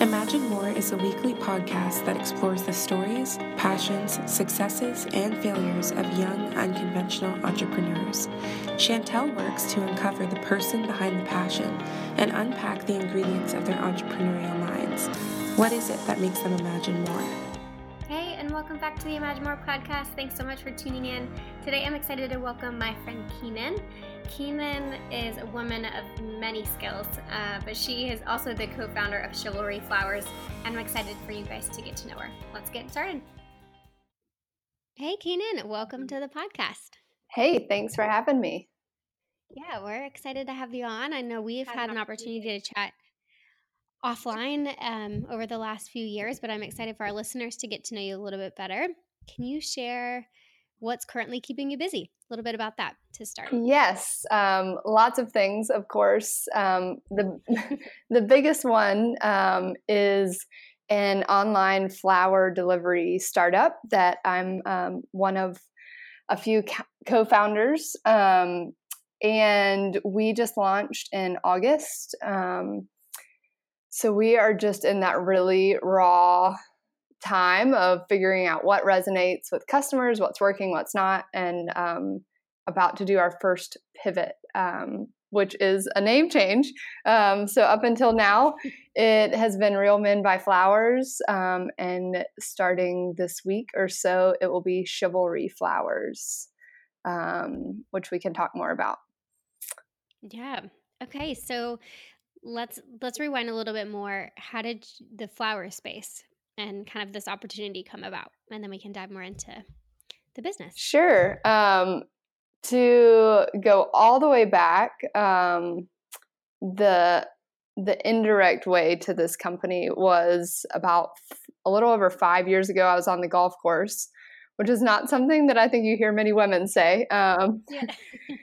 Imagine More is a weekly podcast that explores the stories, passions, successes, and failures of young, unconventional entrepreneurs. Chantel works to uncover the person behind the passion and unpack the ingredients of their entrepreneurial minds. What is it that makes them imagine more? And welcome back to the Imagine More podcast. Thanks so much for tuning in. Today I'm excited to welcome my friend Kenan. Kenan is a woman of many skills, uh, but she is also the co founder of Chivalry Flowers, and I'm excited for you guys to get to know her. Let's get started. Hey, Kenan, welcome to the podcast. Hey, thanks for having me. Yeah, we're excited to have you on. I know we've had an opportunity to chat offline um, over the last few years, but I'm excited for our listeners to get to know you a little bit better. Can you share what's currently keeping you busy? A little bit about that to start. Yes, um, lots of things, of course. Um, the the biggest one um, is an online flower delivery startup that I'm um, one of a few co-founders, um, and we just launched in August. Um, so we are just in that really raw time of figuring out what resonates with customers, what's working, what's not, and um, about to do our first pivot, um, which is a name change. Um, so up until now, it has been Real Men Buy Flowers, um, and starting this week or so, it will be Chivalry Flowers, um, which we can talk more about. Yeah. Okay. So let's let's rewind a little bit more. How did the flower space and kind of this opportunity come about? And then we can dive more into the business. Sure. Um, to go all the way back, um, the the indirect way to this company was about a little over five years ago. I was on the golf course, which is not something that I think you hear many women say. Um, yeah.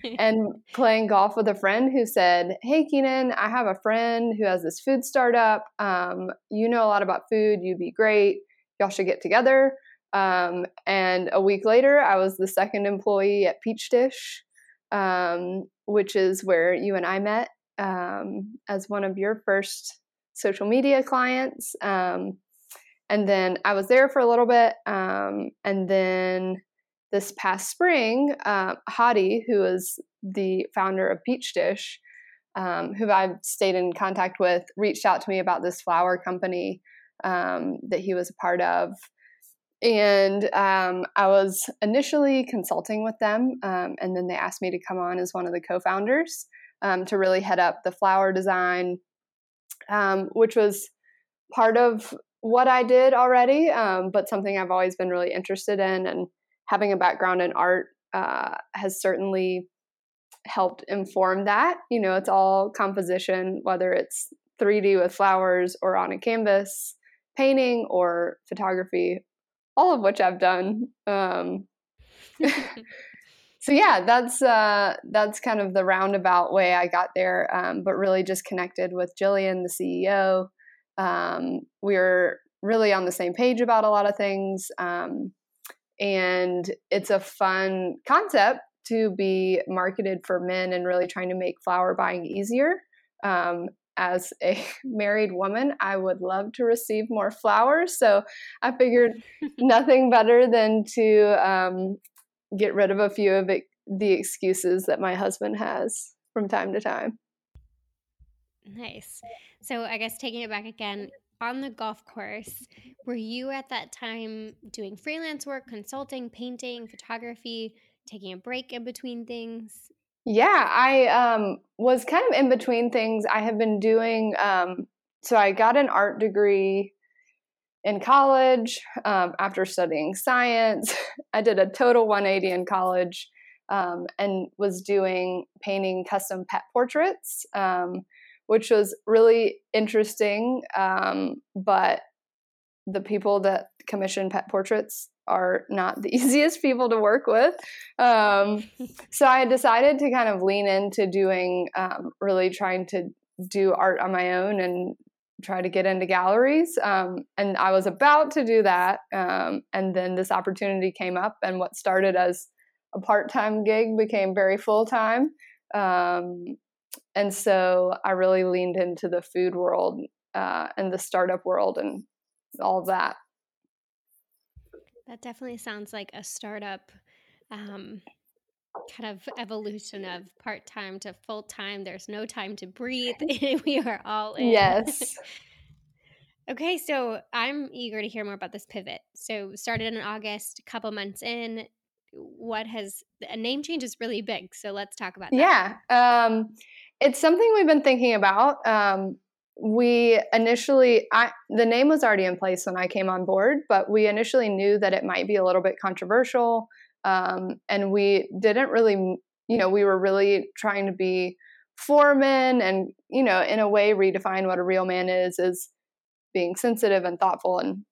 and playing golf with a friend who said, Hey, Kenan, I have a friend who has this food startup. Um, you know a lot about food. You'd be great. Y'all should get together. Um, and a week later, I was the second employee at Peachdish, um, which is where you and I met um, as one of your first social media clients. Um, and then I was there for a little bit. Um, and then this past spring, uh, Hadi, who is the founder of Peachdish, um, who I've stayed in contact with, reached out to me about this flower company um, that he was a part of. And um, I was initially consulting with them, um, and then they asked me to come on as one of the co founders um, to really head up the flower design, um, which was part of what I did already, um, but something I've always been really interested in. And having a background in art uh, has certainly helped inform that. You know, it's all composition, whether it's 3D with flowers or on a canvas, painting or photography, all of which I've done. Um, so yeah, that's uh, that's kind of the roundabout way I got there, um, but really just connected with Jillian, the CEO, um, we are really on the same page about a lot of things. Um, and it's a fun concept to be marketed for men and really trying to make flower buying easier. Um, as a married woman, I would love to receive more flowers. So I figured nothing better than to um, get rid of a few of it, the excuses that my husband has from time to time. Nice. So I guess taking it back again, on the golf course, were you at that time doing freelance work, consulting, painting, photography, taking a break in between things? Yeah, I um, was kind of in between things. I have been doing, um, so I got an art degree in college um, after studying science. I did a total 180 in college um, and was doing painting custom pet portraits. Um, which was really interesting. Um, but the people that commission pet portraits are not the easiest people to work with. Um, so I had decided to kind of lean into doing, um, really trying to do art on my own and try to get into galleries. Um, and I was about to do that. Um, and then this opportunity came up, and what started as a part time gig became very full time. And so I really leaned into the food world uh, and the startup world and all that. That definitely sounds like a startup um, kind of evolution of part time to full time. There's no time to breathe. we are all in. Yes. okay, so I'm eager to hear more about this pivot. So started in August, a couple months in. What has a name change is really big. So let's talk about that. Yeah. Um, it's something we've been thinking about. Um, we initially I, the name was already in place when i came on board but we initially knew that it might be a little bit controversial um, and we didn't really you know we were really trying to be for men and you know in a way redefine what a real man is is being sensitive and thoughtful and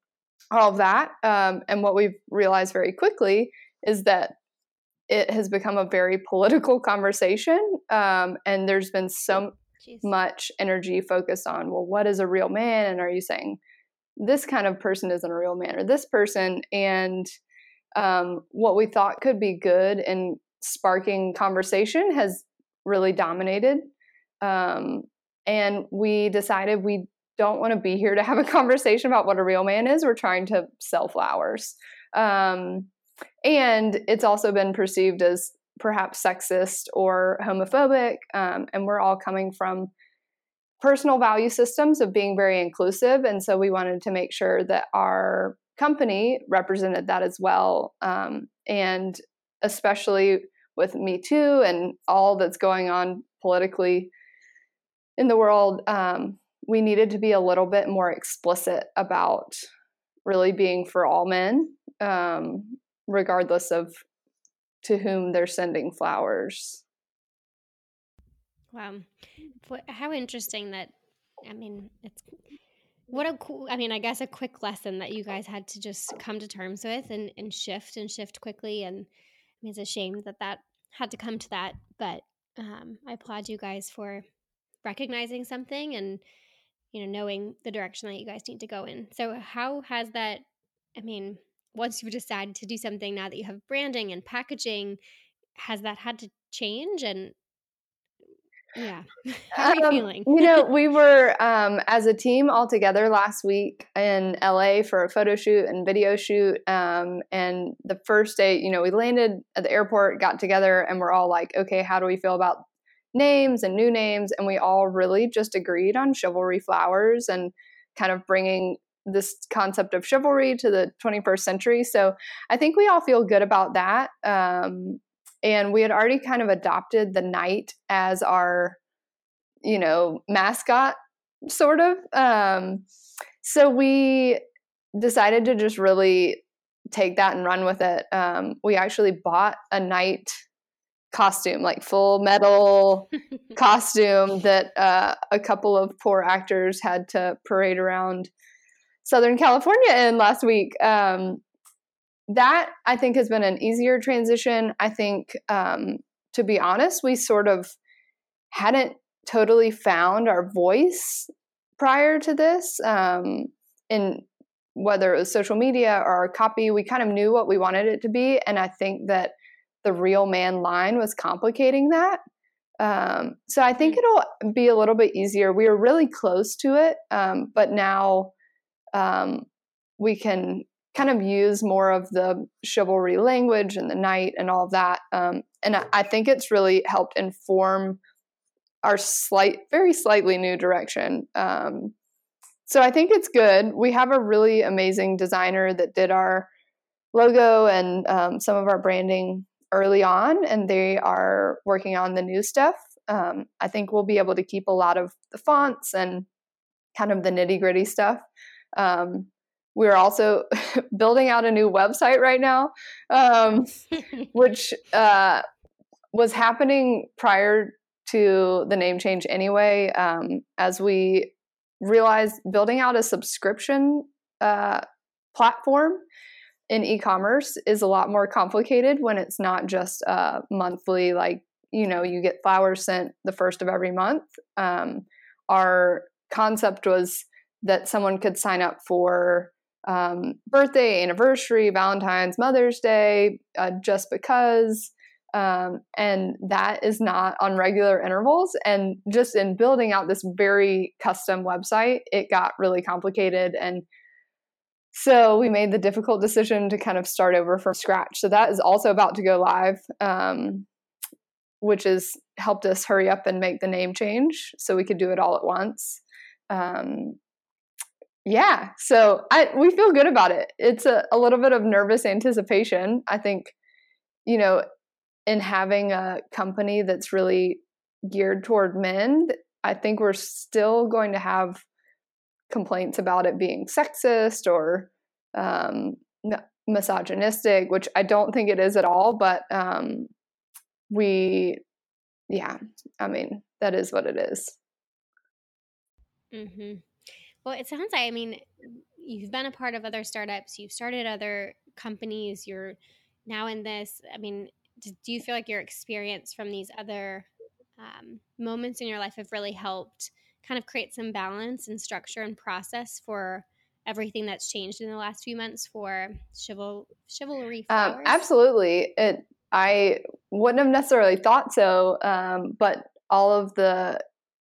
all of that um, and what we've realized very quickly is that it has become a very political conversation um, and there's been so Jeez. much energy focused on well what is a real man? And are you saying this kind of person isn't a real man or this person? And um, what we thought could be good and sparking conversation has really dominated um, and we decided we don't want to be here to have a conversation about what a real man is. We're trying to sell flowers. Um, and it's also been perceived as perhaps sexist or homophobic. Um, and we're all coming from personal value systems of being very inclusive. And so we wanted to make sure that our company represented that as well. Um, and especially with Me Too and all that's going on politically in the world, um, we needed to be a little bit more explicit about really being for all men, um, regardless of to whom they're sending flowers. Wow. How interesting that, I mean, it's what a cool, I mean, I guess a quick lesson that you guys had to just come to terms with and, and shift and shift quickly. And I mean, it's a shame that that had to come to that, but um, I applaud you guys for recognizing something and, you know, knowing the direction that you guys need to go in. So, how has that, I mean, once you've decided to do something now that you have branding and packaging has that had to change? And yeah how are you um, feeling? you know we were um, as a team all together last week in la for a photo shoot and video shoot um, and the first day you know we landed at the airport got together and we're all like okay how do we feel about names and new names? And we all really just agreed on chivalry flowers and kind of bringing this concept of chivalry to the 21st century. So I think we all feel good about that. Um, and we had already kind of adopted the knight as our, you know, mascot, sort of. Um, so we decided to just really take that and run with it. Um, we actually bought a knight costume, like full metal costume that uh, a couple of poor actors had to parade around Southern California in last week. Um, that I think has been an easier transition. I think, um, to be honest, we sort of hadn't totally found our voice prior to this. Um, in whether it was social media or our copy, we kind of knew what we wanted it to be. And I think that the real man line was complicating that. Um, so I think mm. it'll be a little bit easier. We were really close to it, um, but now um, we can kind of use more of the chivalry language and the knight and all of that. Um, and I, I, think it's really helped inform our slight, very slightly new direction. Um, so I think it's good. We have a really amazing designer that did our logo and um, some of our branding early on, and they are working on the new stuff. Um, I think we'll be able to keep a lot of the fonts and kind of the nitty gritty stuff. Um, we're also building out a new website right now, um, which uh, was happening prior to the name change anyway. Um, as we realized, building out a subscription uh, platform in e-commerce is a lot more complicated when it's not just a monthly like you know you get flowers sent the first of every month um, our concept was that someone could sign up for um, birthday, anniversary, Valentine's, Mother's Day, uh, just because. Um, and that is not on regular intervals. And just in building out this very custom website, it got really complicated. And so we made the difficult decision to kind of start over from scratch. So that is also about to go live, um, which has helped us hurry up and make the name change so we could do it all at once. Um, yeah, so I we feel good about it. It's a, a little bit of nervous anticipation. I think, you know, in having a company that's really geared toward men, I think we're still going to have complaints about it being sexist or um, misogynistic, which I don't think it is at all. But um, we, yeah, I mean, that is what it is. Mm-hmm. Well, it sounds like, I mean, you've been a part of other startups, you've started other companies, you're now in this. I mean, do you feel like your experience from these other um, moments in your life have really helped kind of create some balance and structure and process for everything that's changed in the last few months for chival- chivalry um, absolutely it i wouldn't have necessarily thought so um, but all of the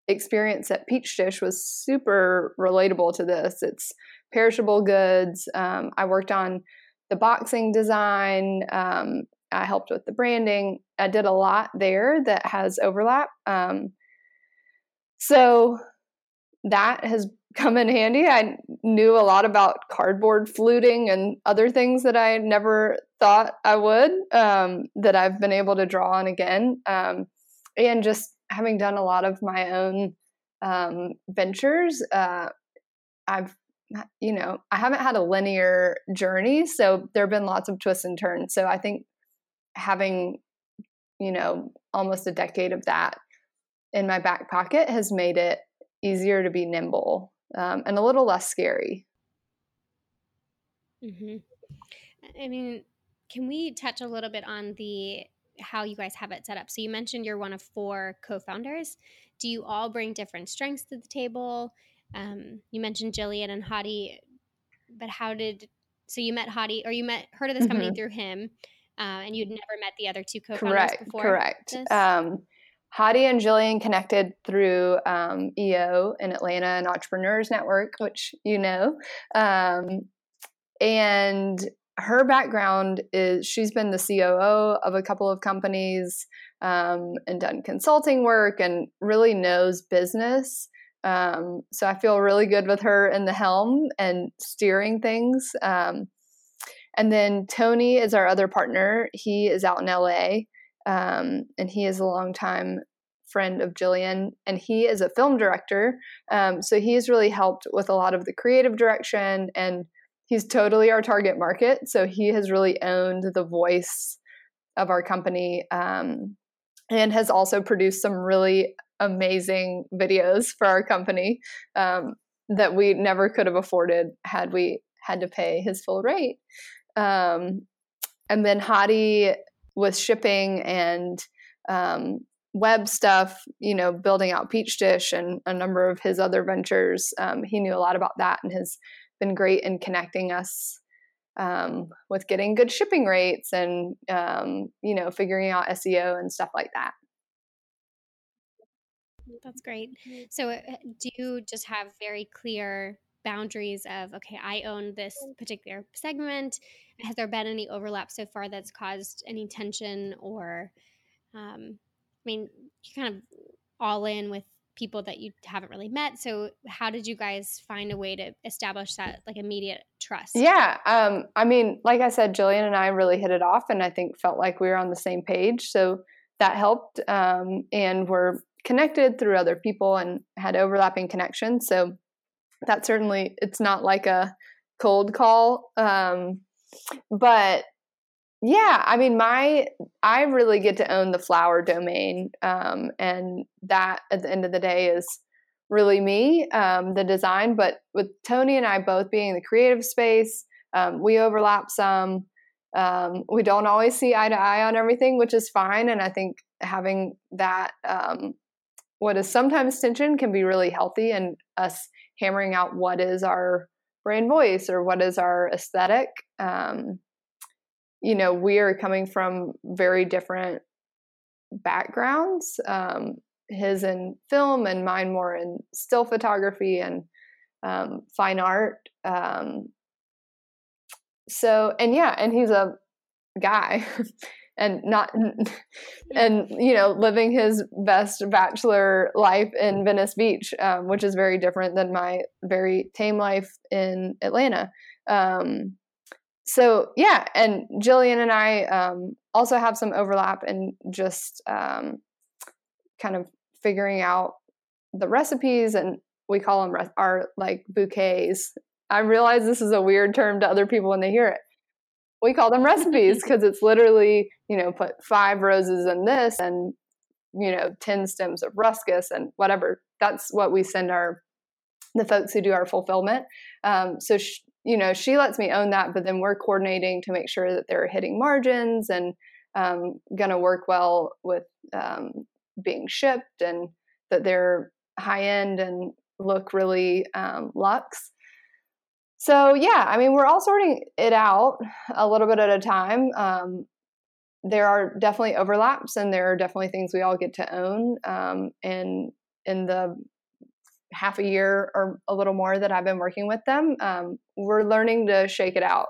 experience at Peachdish was super relatable to this it's perishable goods um, i worked on the boxing design um, I helped with the branding. I did a lot there that has overlap. Um, so that has come in handy. I knew a lot about cardboard fluting and other things that I never thought I would um, that I've been able to draw on again. Um, and just having done a lot of my own um, ventures, uh, I've you know, I haven't had a linear journey, so there have been lots of twists and turns. So I think having, you know, almost a decade of that in my back pocket has made it easier to be nimble um, and a little less scary. Mm-hmm. I mean, can we touch a little bit on the how you guys have it set up? So you mentioned you're one of four co-founders. Do you all bring different strengths to the table? Um, you mentioned Jillian and Hadi, but how did so you met Hadi or you met heard of this company mm-hmm. through him? uh, and you'd never met the other two co-founders correct, before. Correct. Um, Hadi and Jillian connected through um, EO in Atlanta and Entrepreneurs Network, which you know. Um, and her background is she's been the COO of a couple of companies um, and done consulting work and really knows business. Um, so I feel really good with her in the helm and steering things. Um, and then Tony is our other partner. He is out in LA, um, and he is a longtime friend of Jillian, and he is a film director. Um, so he's really helped with a lot of the creative direction, and he's totally our target market. So he has really owned the voice of our company, um, and has also produced some really amazing videos for our company um, that we never could have afforded had we had to pay his full rate. Um, and then Hadi with shipping and um, web stuff, you know, building out Peachdish and a number of his other ventures. Um, he knew a lot about that and has been great in connecting us um, with getting good shipping rates and, um, you know, figuring out SEO and stuff like that. That's great. So, uh, do you just have very clear boundaries of okay i own this particular segment has there been any overlap so far that's caused any tension or um, i mean you kind of all in with people that you haven't really met so how did you guys find a way to establish that like immediate trust? Yeah um, i mean like i said jillian and i really hit it off and i think felt like we were on the same page so that helped um, and we're connected through other people and had overlapping connections so that certainly it's not like a cold call um, but yeah i mean my i really get to own the flower domain um, and that at the end of the day is really me um, the design but with tony and i both being in the creative space um, we overlap some um, we don't always see eye to eye on everything which is fine and i think having that um, what is sometimes tension can be really healthy and us hammering out what is our brand voice or what is our aesthetic. Um, you know, we are coming from very different backgrounds. Um, his in film and mine more in still photography and um, fine art. Um, so and yeah, and he's a guy. and not and you know living his best bachelor life in venice beach um, which is very different than my very tame life in atlanta um, so yeah and jillian and i um, also have some overlap in just um, kind of figuring out the recipes and we call them re- our like bouquets. I realize this is a weird term to other people when they hear it. We call them recipes because it's literally you know put five roses in this and you know 10 stems of ruscus and whatever. That's what we send our the folks who do our fulfillment. Um, so sh- you know she lets me own that but then we're coordinating to make sure that they're hitting margins and um, going to work well with um, being shipped and that they're high end and look really um, luxe so yeah, I mean, we're all sorting it out a little bit at a time. Um, there are definitely overlaps, and there are definitely things we all get to own. Um, and in the half a year or a little more that I've been working with them, um, we're learning to shake it out.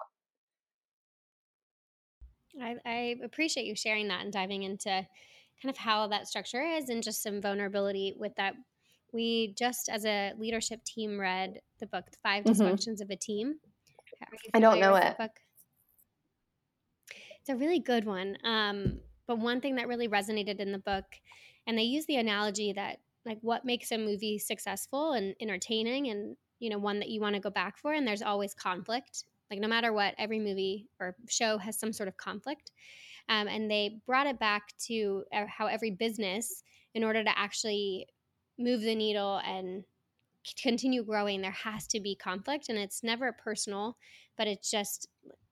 I, I appreciate you sharing that and diving into kind of how that structure is and just some vulnerability with that we just as a leadership team read the book the 5 mm-hmm. dysfunctions of a team i don't know it book? it's a really good one um, but one thing that really resonated in the book and they use the analogy that like what makes a movie successful and entertaining and you know one that you want to go back for and there's always conflict like no matter what every movie or show has some sort of conflict um, and they brought it back to uh, how every business in order to actually move the needle and continue growing, there has to be conflict. And it's never personal, but it's just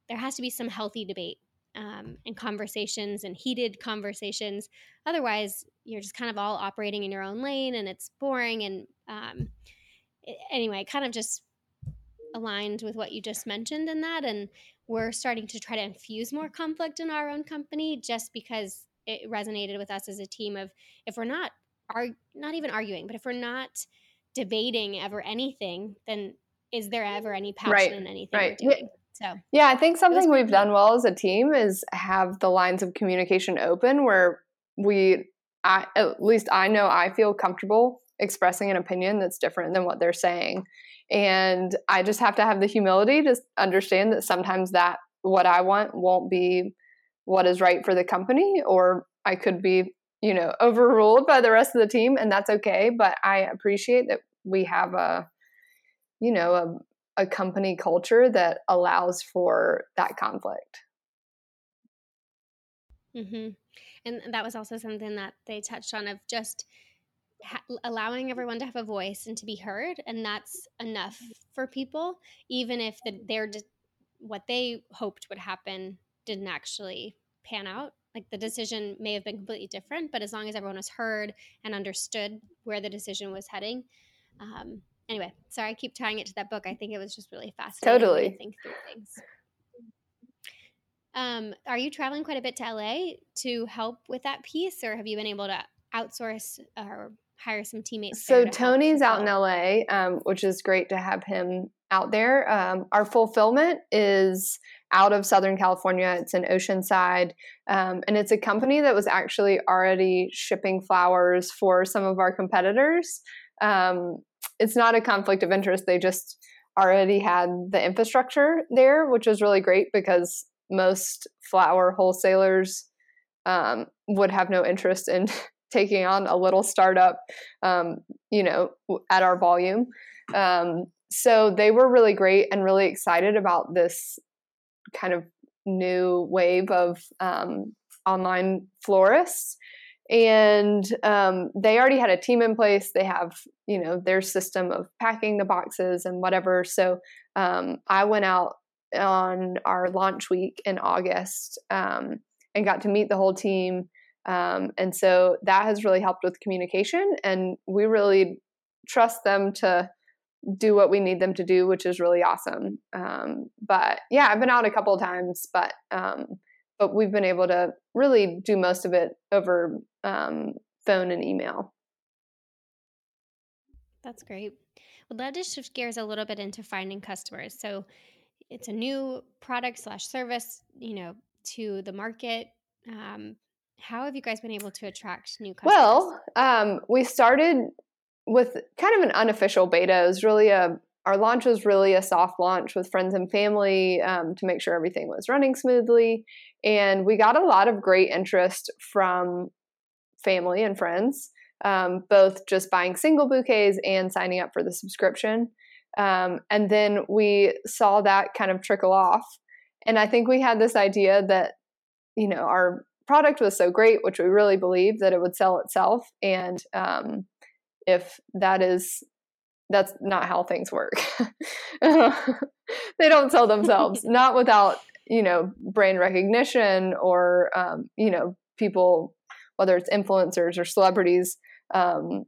there has to be some healthy debate um, and conversations and heated conversations. Otherwise, you're just kind of all operating in your own lane and it's boring. And um, anyway, kind of just aligned with what you just mentioned in that. And we're starting to try to infuse more conflict in our own company just because it resonated with us as a team of if we're not are not even arguing, but if we're not debating ever anything, then is there ever any passion right. in anything right. we're doing? So yeah, I think something we've done well as a team is have the lines of communication open where we, I, at least I know I feel comfortable expressing an opinion that's different than what they're saying. And I just have to have the humility to understand that sometimes that what I want won't be what is right for the company, or I could be you know overruled by the rest of the team and that's okay but i appreciate that we have a you know a, a company culture that allows for that conflict mm-hmm. And that was also something that they touched on of just ha- allowing everyone to have a voice and to be heard and that's enough for people even if the, they're what they hoped would happen didn't actually pan out like the decision may have been completely different, but as long as everyone was heard and understood where the decision was heading. Um, anyway, sorry, I keep tying it to that book. I think it was just really fascinating. Totally. To think through things. Um, are you traveling quite a bit to LA to help with that piece, or have you been able to outsource or hire some teammates? So Tony's out in LA, um, which is great to have him out there. Um, our fulfillment is out of Southern California. It's in Oceanside, um, and it's a company that was actually already shipping flowers for some of our competitors. Um, it's not a conflict of interest. They just already had the infrastructure there, which was really great because most flower wholesalers um, would have no interest in taking on a little startup, um, you know, at our volume. Um, so they were really great and really excited about this kind of new wave of um, online florists. And um, they already had a team in place. They have you know their system of packing the boxes and whatever. So um, i went out on our launch week in august um, and got to meet the whole team um, and so that has really helped with communication and we really trust them to do what we need them to do, which is really awesome. Um, but yeah, I've been out a couple times, but um, but we've been able to really do most of it over um, phone and email. That's great. Would love to shift gears a little bit into finding customers. So it's a new product slash service, you know, to the market. Um, how have you guys been able to attract new customers? Well, um, we started with kind of an unofficial beta. It was really a our launch was really a soft launch with friends and family um, to make sure everything was running smoothly, and we got a lot of great interest from family and friends, um, both just buying single bouquets and signing up for the subscription. Um, and then we saw that kind of trickle off, and I think we had this idea that you know our product was so great, which we really believed that it would sell itself, and um, if that is that's not how things work. they don't sell themselves, not without you know brand recognition or um, you know people, whether it's influencers or celebrities, um,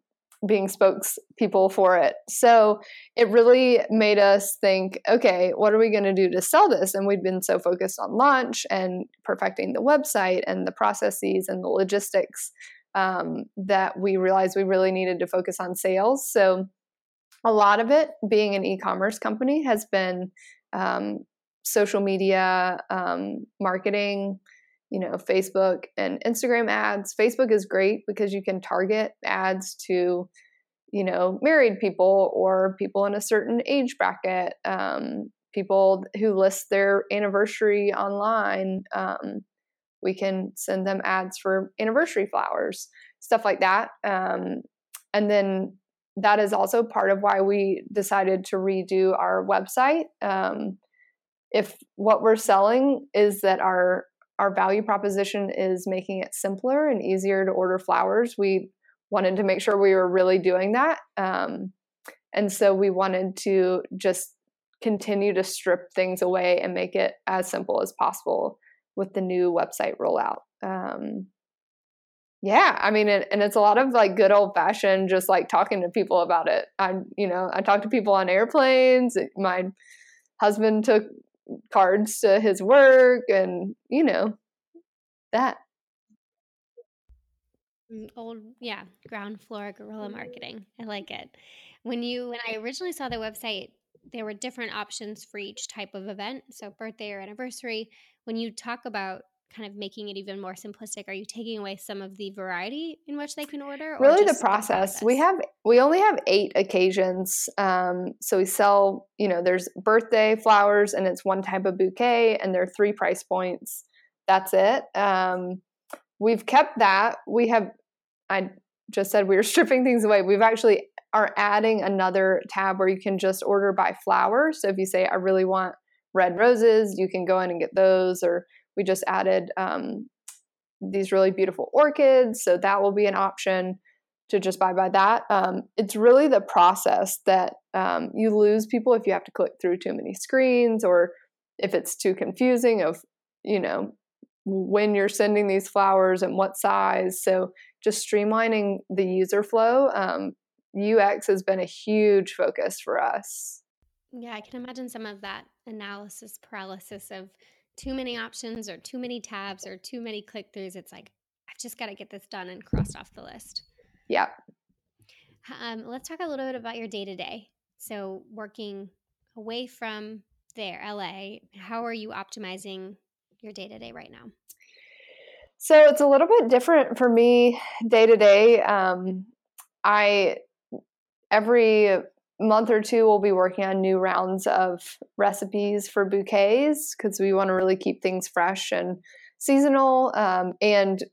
being spokespeople for it. So it really made us think, okay, what are we going to do to sell this? And we'd been so focused on launch and perfecting the website and the processes and the logistics um, that we realized we really needed to focus on sales. So a lot of it, being an e-commerce company, has been um, social media um, marketing. You know, Facebook and Instagram ads. Facebook is great because you can target ads to, you know, married people or people in a certain age bracket, um, people who list their anniversary online. Um, we can send them ads for anniversary flowers, stuff like that. Um, and then that is also part of why we decided to redo our website. Um, if what we're selling is that our our value proposition is making it simpler and easier to order flowers, we wanted to make sure we were really doing that. Um, and so we wanted to just continue to strip things away and make it as simple as possible with the new website rollout. Um, yeah, I mean, it, and it's a lot of like good old fashioned, just like talking to people about it. I, you know, I talk to people on airplanes. My husband took cards to his work, and you know, that. Mm, old, yeah, ground floor guerrilla marketing. I like it. When you, when I originally saw the website, there were different options for each type of event. So birthday or anniversary. When you talk about kind of making it even more simplistic? Are you taking away some of the variety in which they can order? really, the process. the process. We have we only have eight occasions, um, so we sell. You know, there's birthday flowers, and it's one type of bouquet, and there are three price points. That's it. Um, we've kept that. We have. I just said we were stripping things away. We've actually are adding another tab where you can just order by flower. So if you say I really want red roses, you can go in and get those, or we just added um, these really beautiful orchids, so that will be an option to just buy by that. Um, it's really the process that um, you lose people if you have to click through too many screens or if it's too confusing of you know when you're sending these flowers and what size. So just streamlining the user flow. Um, UX has been a huge focus for us. Yeah, I can imagine some of that analysis paralysis of too many options or too many tabs or too many click throughs. It's like, I've just got to get this done and crossed off the list. Yeah. Um, let's talk a little bit about your day to day. So, working away from there, LA, how are you optimizing your day to day right now? So, it's a little bit different for me day to day. I, every month or two we'll be working on new rounds of recipes for bouquets because we want to really keep things fresh and seasonal um, and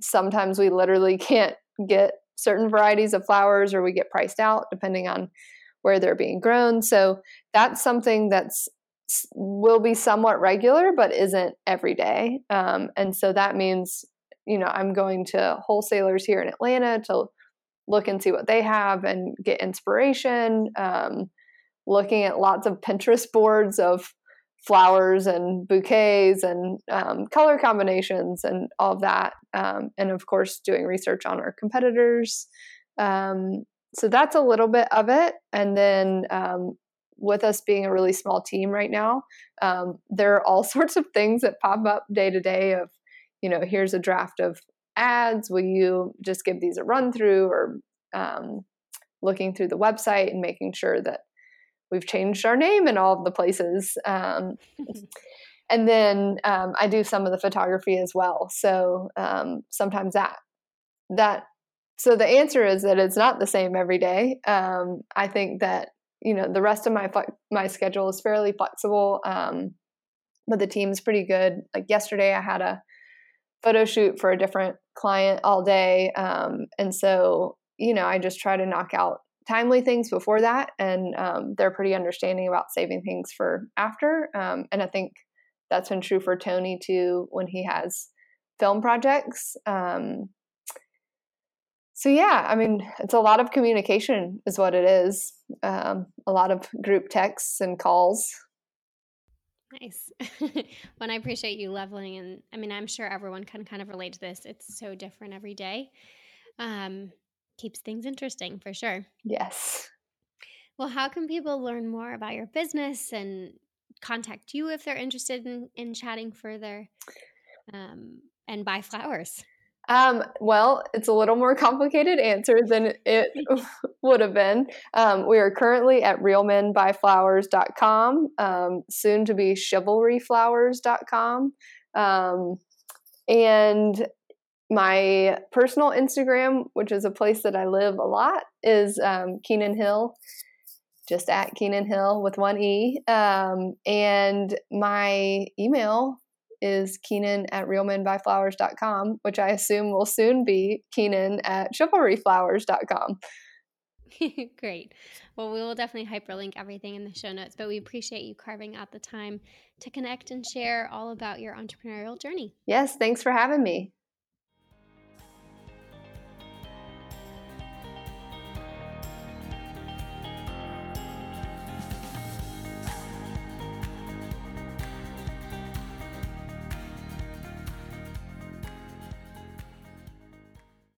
sometimes we literally can't get certain varieties of flowers or we get priced out depending on where they're being grown. So that's something that's will be somewhat regular but isn't every day. Um, and so that means you know i'm going to wholesalers here in atlanta to look and see what they have and get inspiration. Um, looking at lots of Pinterest boards of flowers and bouquets and um, color combinations and all of that. Um, and of course, doing research on our competitors. Um, so that's a little bit of it. And then um, with us being a really small team right now, um, there are all sorts of things that pop up day to day of, you know, here's a draft of ads. Will you just give these a run through or um, looking through the website and making sure that we've changed our name in all of the places. Um, and then um, I do some of the photography as well. So um, sometimes that that so the answer is that it's not the same every day. Um, I think that you know the rest of my my schedule is fairly flexible, um, but the team's pretty good. Like yesterday, I had a photo shoot for a different client all day, um, and so you know I just try to knock out timely things before that, and um, they're pretty understanding about saving things for after. Um, and I think that's been true for Tony too when he has film projects. Um, so yeah, I mean, it's a lot of communication, is what it is. Um, a lot of group texts and calls. Nice. when I appreciate you leveling, and I mean, I'm sure everyone can kind of relate to this. It's so different every day. Um, keeps things interesting for sure. Yes. Well, how can people learn more about your business and contact you if they're interested in, in chatting further um, and buy flowers? Um, well, it's a little more complicated answer than it would have been. Um, we are currently at realmenbuyflowers.com, um, soon to be chivalryflowers.com. Um, and my personal Instagram, which is a place that I live a lot, is um, Kenan Hill, just at Kenan Hill with one E. Um, and my email is Kenan at realmenbuyflowers.com, which I assume will soon be Kenan at chivalryflowers.com. Great. Well, we will definitely hyperlink everything in the show notes, but we appreciate you carving out the time to connect and share all about your entrepreneurial journey. Yes, thanks for having me.